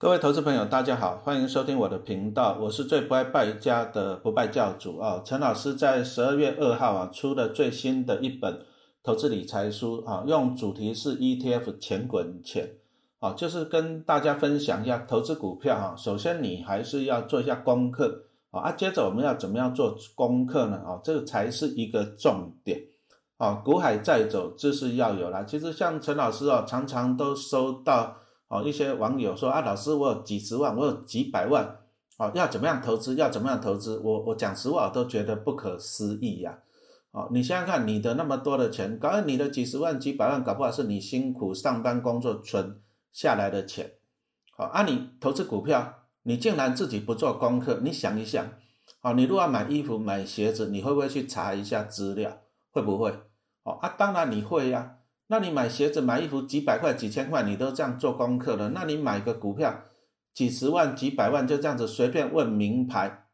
各位投资朋友，大家好，欢迎收听我的频道，我是最不爱败家的不败教主啊。陈老师在十二月二号啊出的最新的一本投资理财书啊，用主题是 ETF 钱滚钱啊，就是跟大家分享一下投资股票哈。首先你还是要做一下功课啊，啊，接着我们要怎么样做功课呢？啊，这个才是一个重点啊。股海在走，知识要有啦。其实像陈老师啊，常常都收到。哦，一些网友说啊，老师，我有几十万，我有几百万，哦，要怎么样投资？要怎么样投资？我我讲实话，我都觉得不可思议呀。哦，你想想看，你的那么多的钱，搞你的几十万、几百万，搞不好是你辛苦上班工作存下来的钱。好，啊，你投资股票，你竟然自己不做功课？你想一想，哦，你如果买衣服、买鞋子，你会不会去查一下资料？会不会？哦，啊，当然你会呀。那你买鞋子、买衣服几百块、几千块，你都这样做功课了。那你买个股票，几十万、几百万，就这样子随便问名牌，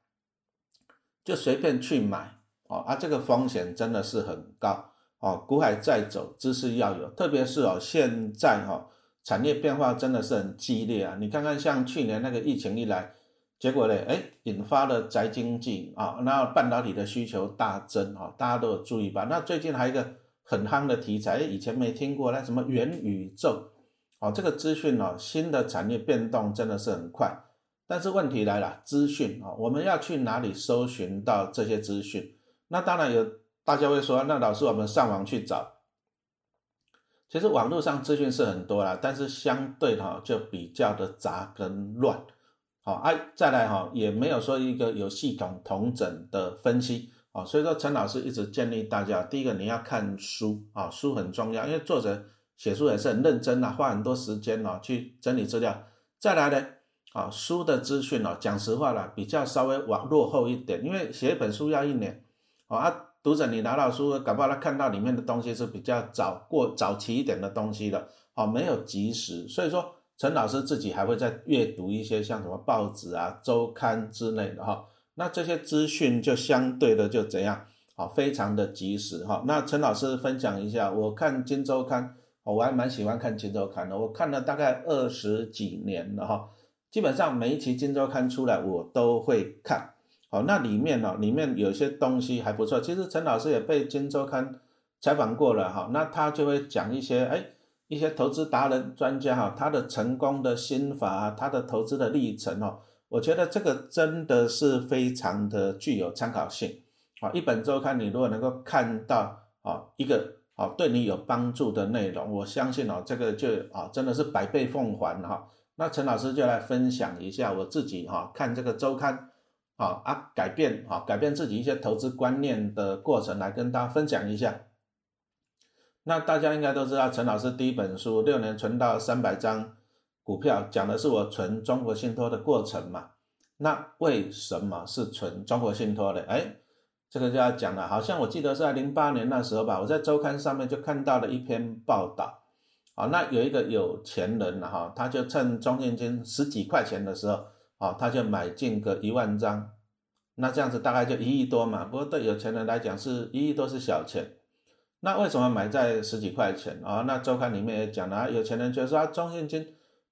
就随便去买哦。啊，这个风险真的是很高哦。股海在走，知识要有，特别是哦，现在哈产业变化真的是很激烈啊。你看看像去年那个疫情一来，结果呢，哎，引发了宅经济啊，那半导体的需求大增啊，大家都有注意吧？那最近还有一个。很夯的题材，以前没听过那什么元宇宙，哦，这个资讯哦，新的产业变动真的是很快。但是问题来了，资讯啊，我们要去哪里搜寻到这些资讯？那当然有，大家会说，那老师我们上网去找。其实网络上资讯是很多啦，但是相对哈就比较的杂跟乱，好，哎，再来哈也没有说一个有系统统整的分析。啊，所以说陈老师一直建议大家，第一个你要看书啊，书很重要，因为作者写书也是很认真啊，花很多时间哦去整理资料。再来呢，啊，书的资讯哦，讲实话了，比较稍微往落后一点，因为写一本书要一年，啊，读者你拿到书，搞不好他看到里面的东西是比较早过早期一点的东西了，啊，没有及时，所以说陈老师自己还会在阅读一些像什么报纸啊、周刊之类的哈。那这些资讯就相对的就怎样啊，非常的及时哈。那陈老师分享一下，我看《金周刊》，我还蛮喜欢看《金周刊》的，我看了大概二十几年了哈。基本上每一期《金周刊》出来，我都会看。好，那里面呢，里面有些东西还不错。其实陈老师也被《金周刊》采访过了哈，那他就会讲一些哎，一些投资达人专家哈，他的成功的心法，他的投资的历程哦。我觉得这个真的是非常的具有参考性啊！一本周刊，你如果能够看到啊一个啊对你有帮助的内容，我相信哦，这个就啊真的是百倍奉还哈。那陈老师就来分享一下我自己哈看这个周刊啊啊改变啊改变自己一些投资观念的过程，来跟大家分享一下。那大家应该都知道，陈老师第一本书六年存到三百张。股票讲的是我存中国信托的过程嘛？那为什么是存中国信托的？哎，这个就要讲了。好像我记得是在零八年那时候吧，我在周刊上面就看到了一篇报道。啊，那有一个有钱人哈，他就趁中信金十几块钱的时候，啊，他就买进个一万张。那这样子大概就一亿多嘛。不过对有钱人来讲，是一亿多是小钱。那为什么买在十几块钱啊？那周刊里面也讲了，有钱人觉得说啊，中信金。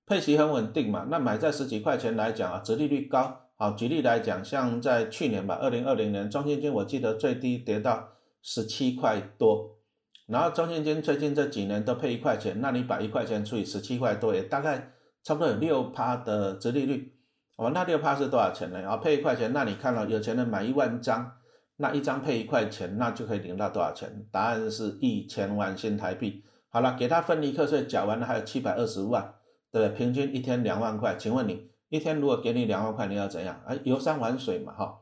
配息很稳定嘛，那买在十几块钱来讲啊，折利率高。好，举例来讲，像在去年吧，二零二零年，中信金我记得最低跌到十七块多，然后中信金最近这几年都配一块钱，那你把一块钱除以十七块多，也大概差不多有六趴的折利率。哦，那六趴是多少钱呢？然后配一块钱，那你看了有钱人买一万张，那一张配一块钱，那就可以领到多少钱？答案是一千万新台币。好了，给他分离课税缴完了，还有七百二十万。对，平均一天两万块，请问你一天如果给你两万块，你要怎样？哎，游山玩水嘛，哈。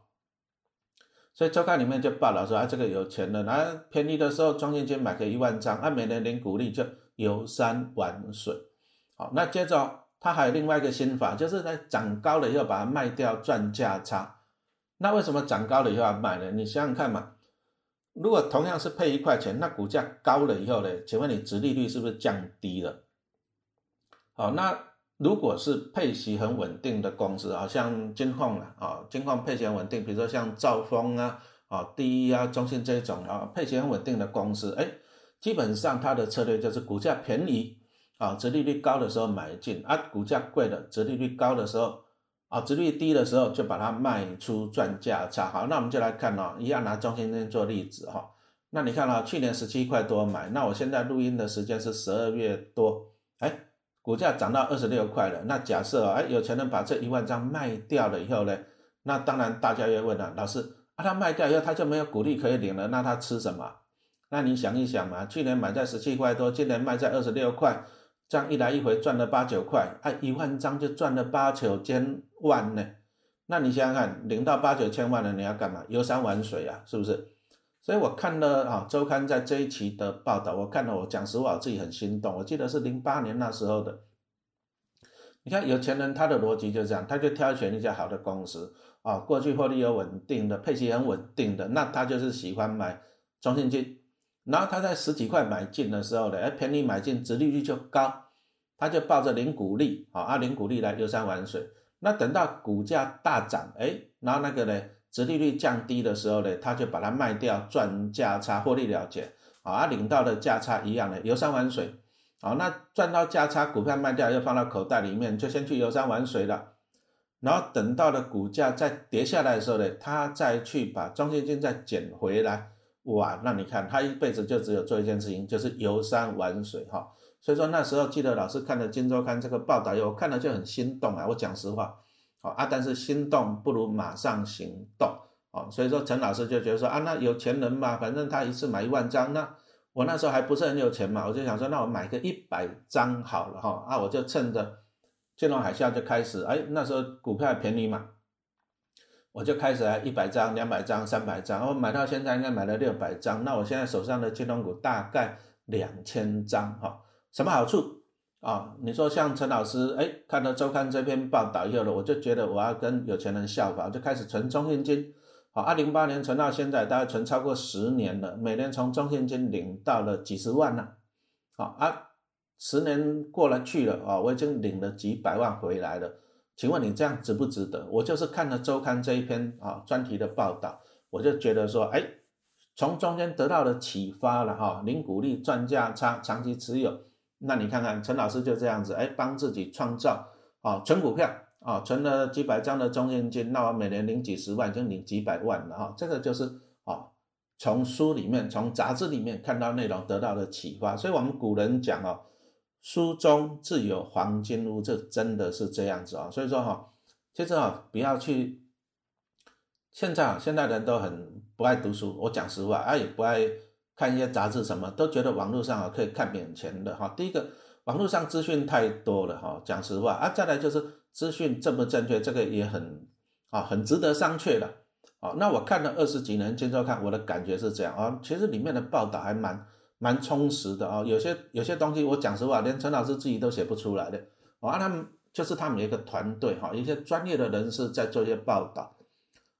所以周刊里面就报道说，啊，这个有钱人，啊，便宜的时候装进去买个一万张，啊，每年领股利就游山玩水。好，那接着他还有另外一个心法，就是在涨高了以后把它卖掉赚价差。那为什么涨高了以后要卖呢？你想想看嘛，如果同样是配一块钱，那股价高了以后呢，请问你殖利率是不是降低了？好，那如果是配息很稳定的公司，好像金矿啊，啊，金矿配息很稳定，比如说像兆丰啊，啊，第一啊，中信这种啊，配息很稳定的公司，哎，基本上它的策略就是股价便宜，啊，殖利率高的时候买进啊，股价贵的，殖利率高的时候啊，殖率低的时候就把它卖出赚价差。好，那我们就来看哦，一样拿中信金做例子哈。那你看啊，去年十七块多买，那我现在录音的时间是十二月多，哎，股价涨到二十六块了。那假设哎，有钱人把这一万张卖掉了以后呢，那当然大家又问了，老师啊，他卖掉以后他就没有股利可以领了，那他吃什么？那你想一想嘛，去年买在十七块多，今年卖在二十六块。这样一来一回赚了八九块，哎，一万张就赚了八九千万呢。那你想想看，领到八九千万了，你要干嘛？游山玩水啊，是不是？所以我看了啊，周刊在这一期的报道，我看了，我讲实话，我自己很心动。我记得是零八年那时候的。你看有钱人他的逻辑就这样，他就挑选一家好的公司啊，过去获利有稳定的，配息很稳定的，那他就是喜欢买中信金。然后他在十几块买进的时候呢，哎，便宜买进，殖利率就高，他就抱着零股利，啊，啊零股利来游山玩水。那等到股价大涨，哎，然后那个呢，殖利率降低的时候呢，他就把它卖掉，赚价差获利了结，啊，领到的价差一样的游山玩水，啊，那赚到价差，股票卖掉又放到口袋里面，就先去游山玩水了。然后等到了股价再跌下来的时候呢，他再去把中信金再捡回来。哇，那你看他一辈子就只有做一件事情，就是游山玩水哈。所以说那时候记得老师看了《金周刊》这个报道，我看了就很心动啊。我讲实话，啊，但是心动不如马上行动哦。所以说陈老师就觉得说啊，那有钱人嘛，反正他一次买一万张，那我那时候还不是很有钱嘛，我就想说，那我买个一百张好了哈。啊，我就趁着金融海啸就开始，哎，那时候股票便宜嘛。我就开始来一百张、两百张、三百张，我买到现在应该买了六百张。那我现在手上的金融股大概两千张，哈，什么好处啊？你说像陈老师，哎，看到周刊这篇报道以后了，我就觉得我要跟有钱人效仿，就开始存中信金。好，二零八年存到现在，大概存超过十年了，每年从中信金领到了几十万呢。好啊，十年过了去了啊，我已经领了几百万回来了。请问你这样值不值得？我就是看了周刊这一篇啊专题的报道，我就觉得说，哎，从中间得到了启发了哈，零股利赚价差，长期持有。那你看看陈老师就这样子，哎，帮自己创造啊存股票啊，存了几百张的中现金，那我每年领几十万，就领几百万了哈。这个就是啊，从书里面、从杂志里面看到内容得到的启发。所以我们古人讲哦。书中自有黄金屋，这真的是这样子啊！所以说哈，其实啊，不要去。现在啊，现在人都很不爱读书，我讲实话啊，也不爱看一些杂志，什么都觉得网络上啊可以看免钱的哈。第一个，网络上资讯太多了哈，讲实话啊，再来就是资讯正不正确，这个也很啊，很值得商榷的啊。那我看了二十几年，今朝看我的感觉是这样啊，其实里面的报道还蛮。蛮充实的啊，有些有些东西我讲实话，连陈老师自己都写不出来的啊。他们就是他们一个团队哈，一些专业的人士在做一些报道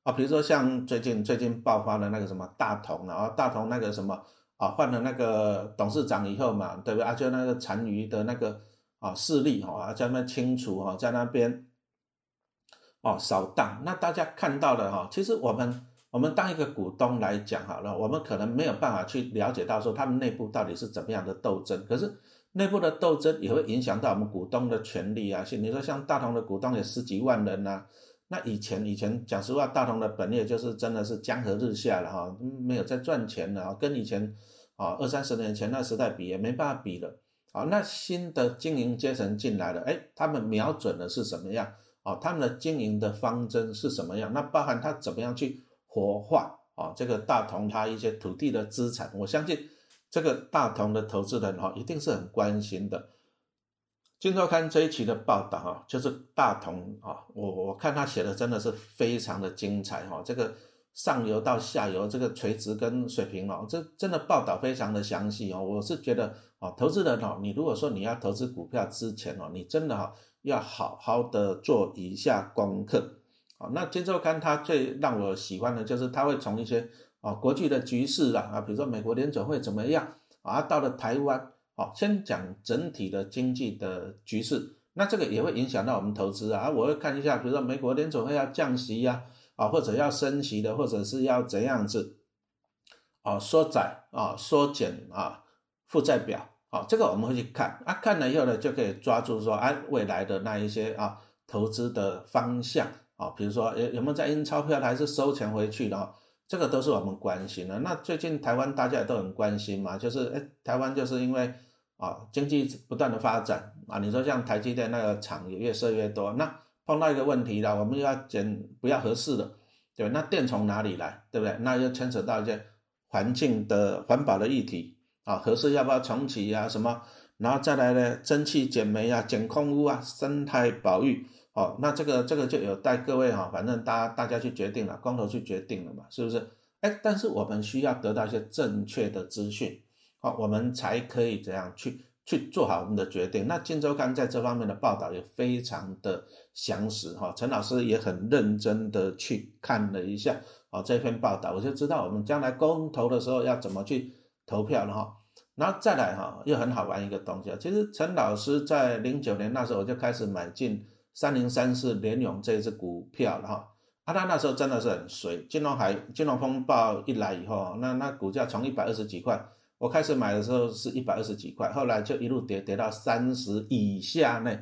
啊。比如说像最近最近爆发的那个什么大同啊，大同那个什么啊，换了那个董事长以后嘛，对不对啊？就那个残余的那个啊势力哈，在那边清除哈，在那边哦扫荡。那大家看到的哈，其实我们。我们当一个股东来讲好了，我们可能没有办法去了解到说他们内部到底是怎么样的斗争。可是内部的斗争也会影响到我们股东的权利啊。你说像大同的股东有十几万人呐，那以前以前讲实话，大同的本业就是真的是江河日下了哈，没有在赚钱了，跟以前啊二三十年前那时代比也没办法比了。啊，那新的经营阶层进来了，哎，他们瞄准的是什么样？啊，他们的经营的方针是什么样？那包含他怎么样去？活化啊，这个大同它一些土地的资产，我相信这个大同的投资人哈一定是很关心的。金周刊这一期的报道啊，就是大同啊，我我看他写的真的是非常的精彩哈，这个上游到下游这个垂直跟水平哦，这真的报道非常的详细哦。我是觉得啊，投资人哦，你如果说你要投资股票之前哦，你真的哈要好好的做一下功课啊。那金周刊它最让我喜欢的就是它会从一些啊国际的局势啊啊，比如说美国联准会怎么样啊，到了台湾，好，先讲整体的经济的局势，那这个也会影响到我们投资啊。我会看一下，比如说美国联准会要降息呀，啊或者要升息的，或者是要怎样子啊缩窄啊缩减啊负债表好，这个我们会去看啊，看了以后呢，就可以抓住说，哎，未来的那一些啊投资的方向啊，比如说有有没有在印钞票，还是收钱回去的，这个都是我们关心的。那最近台湾大家也都很关心嘛，就是哎，台湾就是因为啊经济不断的发展啊，你说像台积电那个厂也越设越多，那碰到一个问题了，我们要减不要合适的，对那电从哪里来，对不对？那又牵扯到一些环境的环保的议题。啊，合适要不要重启啊？什么，然后再来呢？蒸汽减煤啊，减空污啊，生态保育。哦，那这个这个就有待各位哈，反正大家大家去决定了，光头去决定了嘛，是不是？哎，但是我们需要得到一些正确的资讯，好，我们才可以怎样去去做好我们的决定。那《金周刊》在这方面的报道也非常的详实哈，陈老师也很认真的去看了一下啊这篇报道，我就知道我们将来公投的时候要怎么去。投票了哈，然后再来哈，又很好玩一个东西啊。其实陈老师在零九年那时候我就开始买进三零三四联永这一只股票了哈。啊，他那时候真的是很水，金融海金融风暴一来以后，那那股价从一百二十几块，我开始买的时候是一百二十几块，后来就一路跌跌到三十以下内，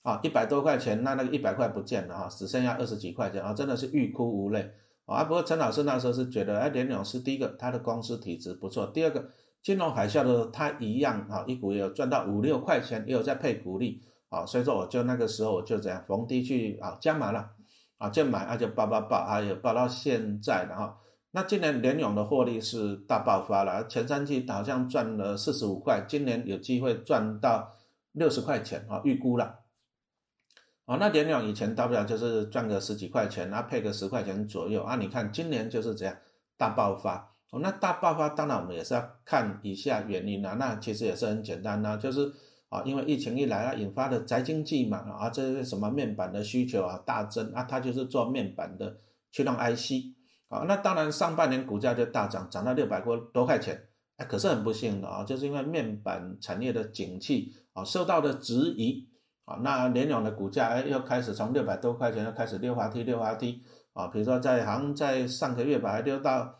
啊，一百多块钱，那那个一百块不见了哈，只剩下二十几块钱啊，真的是欲哭无泪。啊，不过陈老师那时候是觉得，哎，联永是第一个，他的公司体质不错。第二个，金融海啸的时候，他一样啊，一股也有赚到五六块钱，也有在配股利啊，所以说我就那个时候我就这样逢低去啊加码了，啊就买，啊就爆爆爆，啊也爆到现在然后。那今年联永的获利是大爆发了，前三季好像赚了四十五块，今年有机会赚到六十块钱啊，预估了。哦，那联永以前大不了就是赚个十几块钱，然后配个十块钱左右啊。你看今年就是这样大爆发。哦，那大爆发当然我们也是要看一下原因啊。那其实也是很简单呐，就是啊，因为疫情一来啊，引发的宅经济嘛啊，这是什么面板的需求啊大增啊，它就是做面板的驱动 IC 啊。那当然上半年股价就大涨，涨到六百多多块钱。哎，可是很不幸的啊，就是因为面板产业的景气啊受到的质疑。啊，那联永的股价哎，又开始从六百多块钱又开始溜滑梯，溜滑梯啊，比如说在好像在上个月把它溜到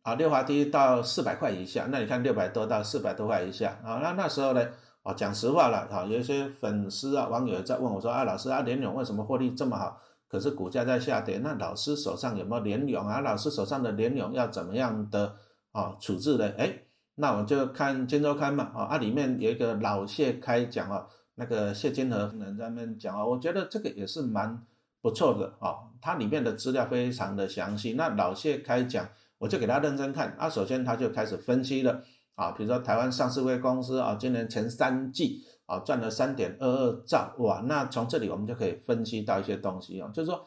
啊溜滑梯到四百块以下，那你看六百多到四百多块以下啊，那那时候呢，啊讲实话了啊，有一些粉丝啊网友在问我说啊，老师啊联永为什么获利这么好，可是股价在下跌，那老师手上有没有联勇啊？老师手上的联勇要怎么样的啊处置呢？哎，那我就看《金周刊》嘛啊，啊里面有一个老谢开讲啊。那个谢金河人在那边讲啊，我觉得这个也是蛮不错的啊，它里面的资料非常的详细。那老谢开讲，我就给他认真看啊。首先他就开始分析了啊，比如说台湾上市会公司啊，今年前三季啊赚了三点二二兆哇，那从这里我们就可以分析到一些东西啊，就是说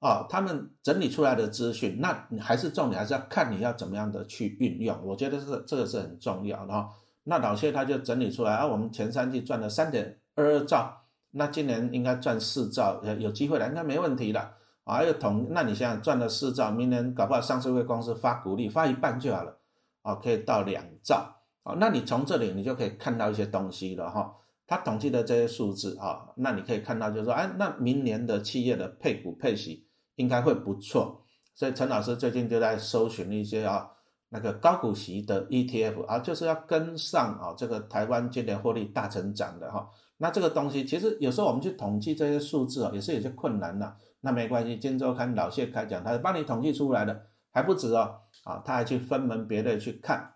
啊，他们整理出来的资讯，那还是重点还是要看你要怎么样的去运用，我觉得是这个是很重要的哈。那老谢他就整理出来啊，我们前三季赚了三点。二二兆，那今年应该赚四兆，有有机会了，应该没问题了。还有同，那你想想赚了四兆，明年搞不好上市会公司发股利发一半就好了，啊，可以到两兆。啊，那你从这里你就可以看到一些东西了哈。他统计的这些数字啊，那你可以看到就是说，哎，那明年的企业的配股配息应该会不错。所以陈老师最近就在搜寻一些啊，那个高股息的 ETF 啊，就是要跟上啊这个台湾今年获利大成长的哈。那这个东西其实有时候我们去统计这些数字啊，也是有些困难的。那没关系，今周刊老谢开讲，他帮你统计出来的，还不止哦，啊，他还去分门别类去看，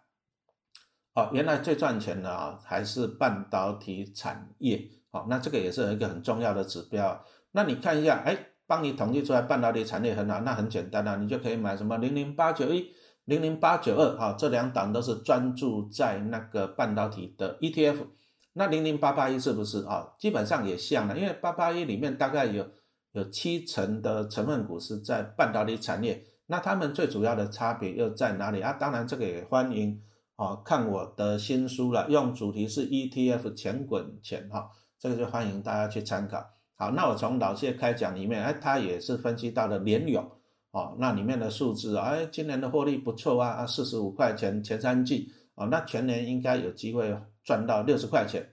哦，原来最赚钱的啊还是半导体产业，好，那这个也是一个很重要的指标。那你看一下，哎，帮你统计出来半导体产业很好，那很简单啊，你就可以买什么零零八九一、零零八九二，哈，这两档都是专注在那个半导体的 ETF。那零零八八一是不是啊？基本上也像了，因为八八一里面大概有有七成的成分股是在半导体产业，那他们最主要的差别又在哪里啊？当然这个也欢迎啊看我的新书了，用主题是 ETF 钱滚钱哈，这个就欢迎大家去参考。好，那我从老谢开讲里面，哎，他也是分析到了联永哦，那里面的数字啊，哎，今年的获利不错啊，啊，四十五块钱前三季啊，那全年应该有机会。赚到六十块钱，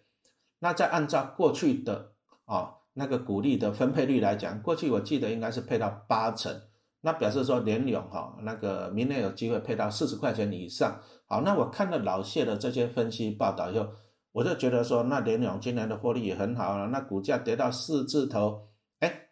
那再按照过去的啊那个股利的分配率来讲，过去我记得应该是配到八成，那表示说联永哈那个明年有机会配到四十块钱以上。好，那我看了老谢的这些分析报道以后，我就觉得说，那联永今年的获利也很好了，那股价跌到四字头，哎，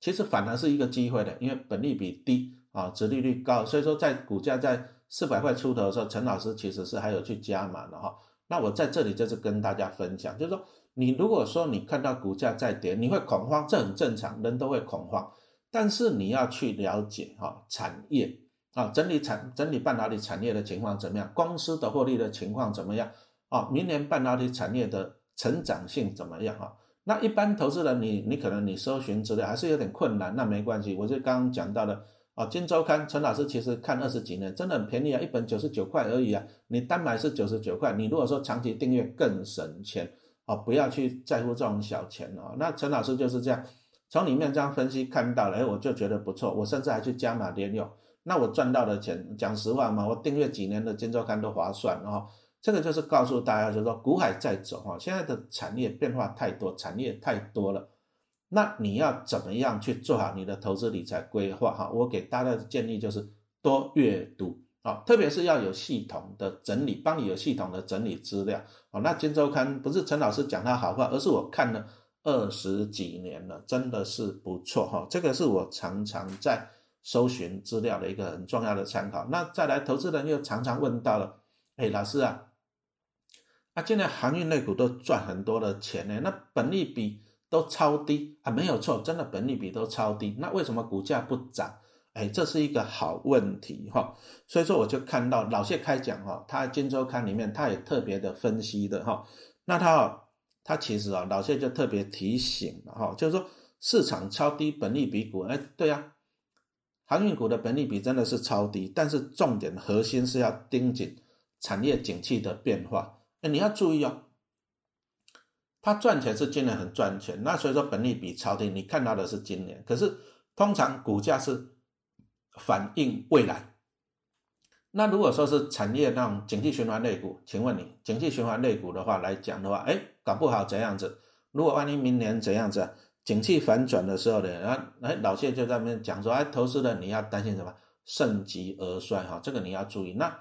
其实反而是一个机会的，因为本利比低啊，殖利率高，所以说在股价在四百块出头的时候，陈老师其实是还有去加码的哈。那我在这里就是跟大家分享，就是说，你如果说你看到股价在跌，你会恐慌，这很正常，人都会恐慌。但是你要去了解哈产业啊，整理产整理半导体产业的情况怎么样，公司的获利的情况怎么样啊？明年半导体产业的成长性怎么样啊？那一般投资人你你可能你搜寻资料还是有点困难，那没关系，我就刚刚讲到的。啊，金周刊陈老师其实看二十几年，真的很便宜啊，一本九十九块而已啊。你单买是九十九块，你如果说长期订阅更省钱啊，不要去在乎这种小钱哦。那陈老师就是这样，从里面这样分析看到了，哎，我就觉得不错，我甚至还去加码连用。那我赚到的钱，讲实话嘛，我订阅几年的金周刊都划算哦。这个就是告诉大家，就是说股海在走哈，现在的产业变化太多，产业太多了。那你要怎么样去做好你的投资理财规划？哈，我给大家的建议就是多阅读啊，特别是要有系统的整理，帮你有系统的整理资料啊。那金周刊不是陈老师讲他好话，而是我看了二十几年了，真的是不错哈。这个是我常常在搜寻资料的一个很重要的参考。那再来，投资人又常常问到了，哎，老师啊，那现在航运类股都赚很多的钱呢，那本利比？都超低啊，没有错，真的本利比都超低。那为什么股价不涨？哎，这是一个好问题哈。所以说我就看到老谢开讲哈，他金周刊里面他也特别的分析的哈。那他他其实啊，老谢就特别提醒了哈，就是说市场超低本利比股，哎，对呀，航运股的本利比真的是超低，但是重点核心是要盯紧产业景气的变化。哎，你要注意哦。它赚钱是今年很赚钱，那所以说本利比超低，你看到的是今年，可是通常股价是反映未来。那如果说是产业那种景气循环类股，请问你景气循环类股的话来讲的话，哎，搞不好怎样子？如果万一明年怎样子，景气反转的时候呢？然后哎，老谢就在那边讲说，哎，投资人你要担心什么？盛极而衰哈，这个你要注意。那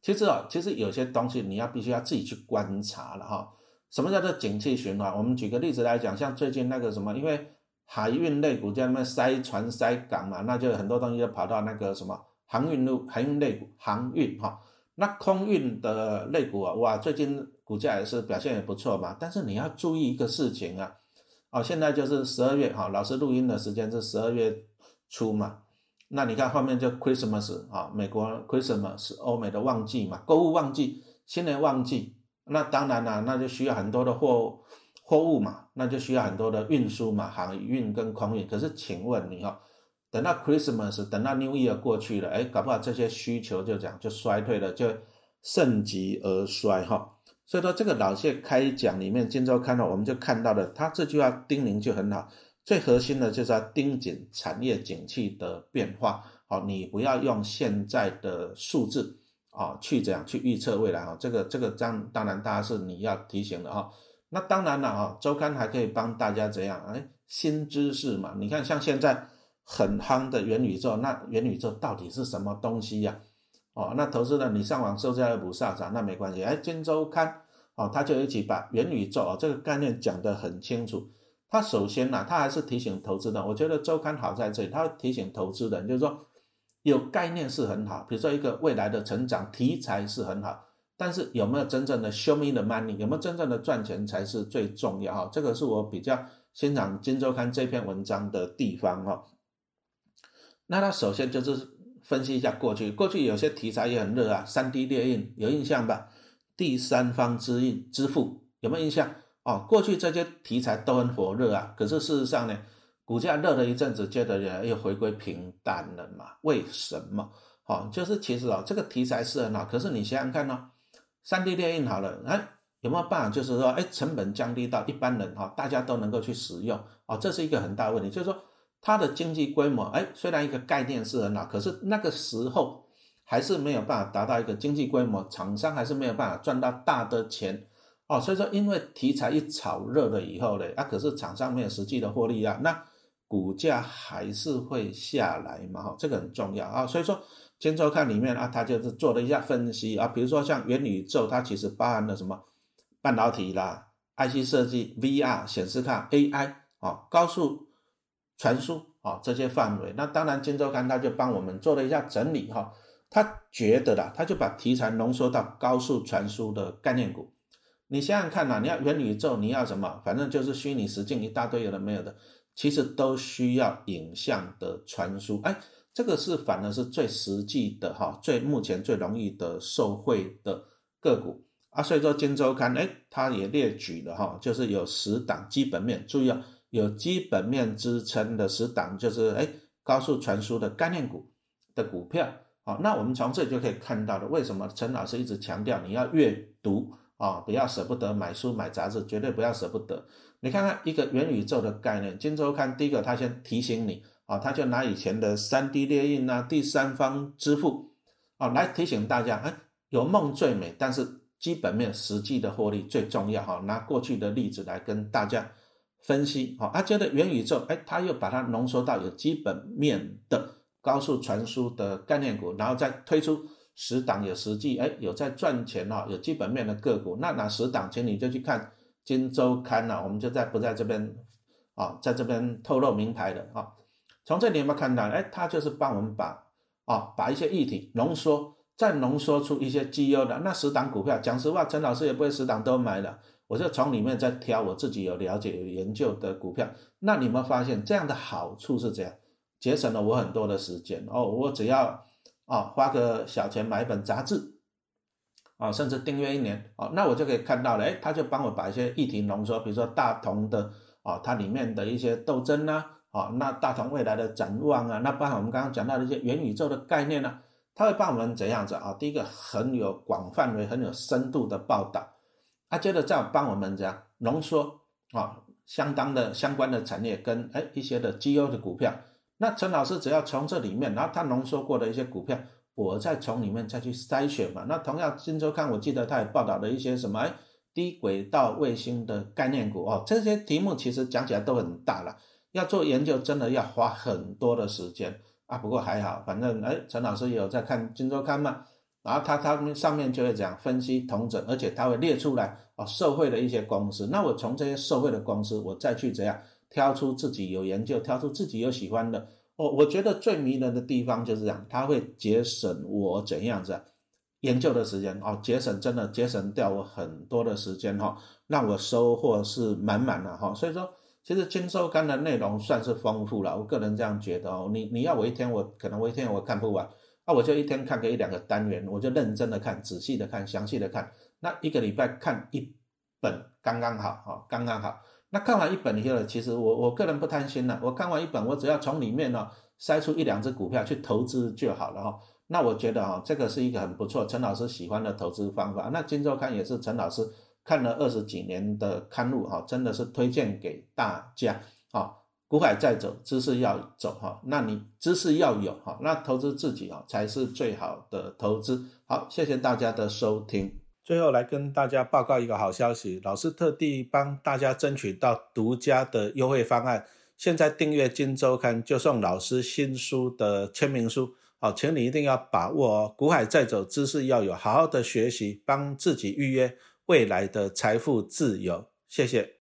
其实啊，其实有些东西你要必须要自己去观察了哈。什么叫做景气循环？我们举个例子来讲，像最近那个什么，因为海运类股在那边塞船塞港嘛，那就很多东西就跑到那个什么航运路、航运类股、航运哈。那空运的类股啊，哇，最近股价也是表现也不错嘛。但是你要注意一个事情啊，哦，现在就是十二月哈，老师录音的时间是十二月初嘛。那你看后面就 Christmas 啊，美国 Christmas 欧美的旺季嘛，购物旺季、新年旺季。那当然了，那就需要很多的货货物嘛，那就需要很多的运输嘛，航运跟空运。可是请问你哈，等到 Christmas，等到 New Year 过去了，哎，搞不好这些需求就讲就衰退了，就盛极而衰哈。所以说这个老谢开讲里面，今周看到我们就看到了，他这句话叮咛就很好，最核心的就是要盯紧产业景气的变化，好，你不要用现在的数字。啊，去这样去预测未来哈，这个这个当当然大家是你要提醒的哈。那当然了哈，周刊还可以帮大家怎样？哎，新知识嘛。你看像现在很夯的元宇宙，那元宇宙到底是什么东西呀？哦，那投资人你上网搜下来补上涨，那没关系。哎，金周刊哦，他就一起把元宇宙哦这个概念讲得很清楚。他首先呢，他还是提醒投资人，我觉得周刊好在这里，他提醒投资人就是说。有概念是很好，比如说一个未来的成长题材是很好，但是有没有真正的 show me the money，有没有真正的赚钱才是最重要哈。这个是我比较欣赏《金周刊》这篇文章的地方哈。那他首先就是分析一下过去，过去有些题材也很热啊，三 D 列印有印象吧？第三方支印支付有没有印象？哦，过去这些题材都很火热啊，可是事实上呢？股价热了一阵子，接着也又回归平淡了嘛？为什么？好，就是其实哦，这个题材是很好，可是你想想看哦，三 D 列印好了，哎，有没有办法？就是说，哎，成本降低到一般人哈，大家都能够去使用哦，这是一个很大问题。就是说，它的经济规模，哎，虽然一个概念是很好，可是那个时候还是没有办法达到一个经济规模，厂商还是没有办法赚到大的钱哦。所以说，因为题材一炒热了以后呢，啊，可是厂商没有实际的获利啊，那。股价还是会下来嘛？哈，这个很重要啊。所以说，今周看里面啊，他就是做了一下分析啊。比如说像元宇宙，它其实包含了什么半导体啦、IC 设计、VR 显示卡、AI 啊、高速传输啊这些范围。那当然，金周刊他就帮我们做了一下整理哈。他觉得啦，他就把题材浓缩到高速传输的概念股。你想想看呐，你要元宇宙，你要什么？反正就是虚拟实境一大堆有的没有的，其实都需要影像的传输。哎，这个是反而是最实际的哈，最目前最容易的受惠的个股啊。所以说，金周刊哎，它也列举了哈，就是有十档基本面，注意啊，有基本面支撑的十档，就是哎高速传输的概念股的股票。好，那我们从这里就可以看到了，为什么陈老师一直强调你要阅读。啊，不要舍不得买书买杂志，绝对不要舍不得。你看看一个元宇宙的概念，金周刊第一个他先提醒你啊，他就拿以前的三 D 列印啊、第三方支付啊来提醒大家，哎，有梦最美，但是基本面实际的获利最重要哈。拿过去的例子来跟大家分析，好，他觉得元宇宙，哎，他又把它浓缩到有基本面的高速传输的概念股，然后再推出。十档有实际，哎，有在赚钱哈，有基本面的个股，那哪十档，请你就去看《金周刊》了，我们就在不在这边啊，在这边透露名牌的啊。从这里有没有看到？哎，他就是帮我们把啊，把一些议题浓缩，再浓缩出一些绩优的那十档股票。讲实话，陈老师也不会十档都买了，我就从里面再挑我自己有了解、有研究的股票。那你们发现这样的好处是这样，节省了我很多的时间哦，我只要。啊，花个小钱买一本杂志，啊，甚至订阅一年，啊，那我就可以看到了，哎，他就帮我把一些议题浓缩，比如说大同的，啊，它里面的一些斗争呐，啊，那大同未来的展望啊，那包含我们刚刚讲到的一些元宇宙的概念呢，他会帮我们怎样子啊？第一个很有广范围、很有深度的报道，啊，接着再帮我们这样浓缩啊，相当的相关的产业跟哎一些的绩优的股票。那陈老师只要从这里面，然后他浓缩过的一些股票，我再从里面再去筛选嘛。那同样，金周刊我记得他也报道了一些什么低轨道卫星的概念股哦，这些题目其实讲起来都很大了，要做研究真的要花很多的时间啊。不过还好，反正哎，陈老师也有在看金周刊嘛，然后他他们上面就会讲分析同整，而且他会列出来哦，受贿的一些公司。那我从这些受贿的公司，我再去怎样？挑出自己有研究，挑出自己有喜欢的。我我觉得最迷人的地方就是这样，它会节省我怎样子研究的时间哦，节省真的节省掉我很多的时间哈，让我收获是满满的哈。所以说，其实金周刊的内容算是丰富了，我个人这样觉得哦。你你要我一天我可能我一天我看不完，那我就一天看个一两个单元，我就认真的看，仔细的看，详细的看。那一个礼拜看一本刚刚好哈，刚刚好。那看完一本以后，其实我我个人不贪心了。我看完一本，我只要从里面呢筛出一两只股票去投资就好了哈。那我觉得哈，这个是一个很不错，陈老师喜欢的投资方法。那金周刊也是陈老师看了二十几年的刊物哈，真的是推荐给大家啊。股海在走，知识要走哈。那你知识要有哈，那投资自己啊才是最好的投资。好，谢谢大家的收听。最后来跟大家报告一个好消息，老师特地帮大家争取到独家的优惠方案，现在订阅《金周刊》就送老师新书的签名书，好，请你一定要把握哦！股海在走，知识要有，好好的学习，帮自己预约未来的财富自由。谢谢。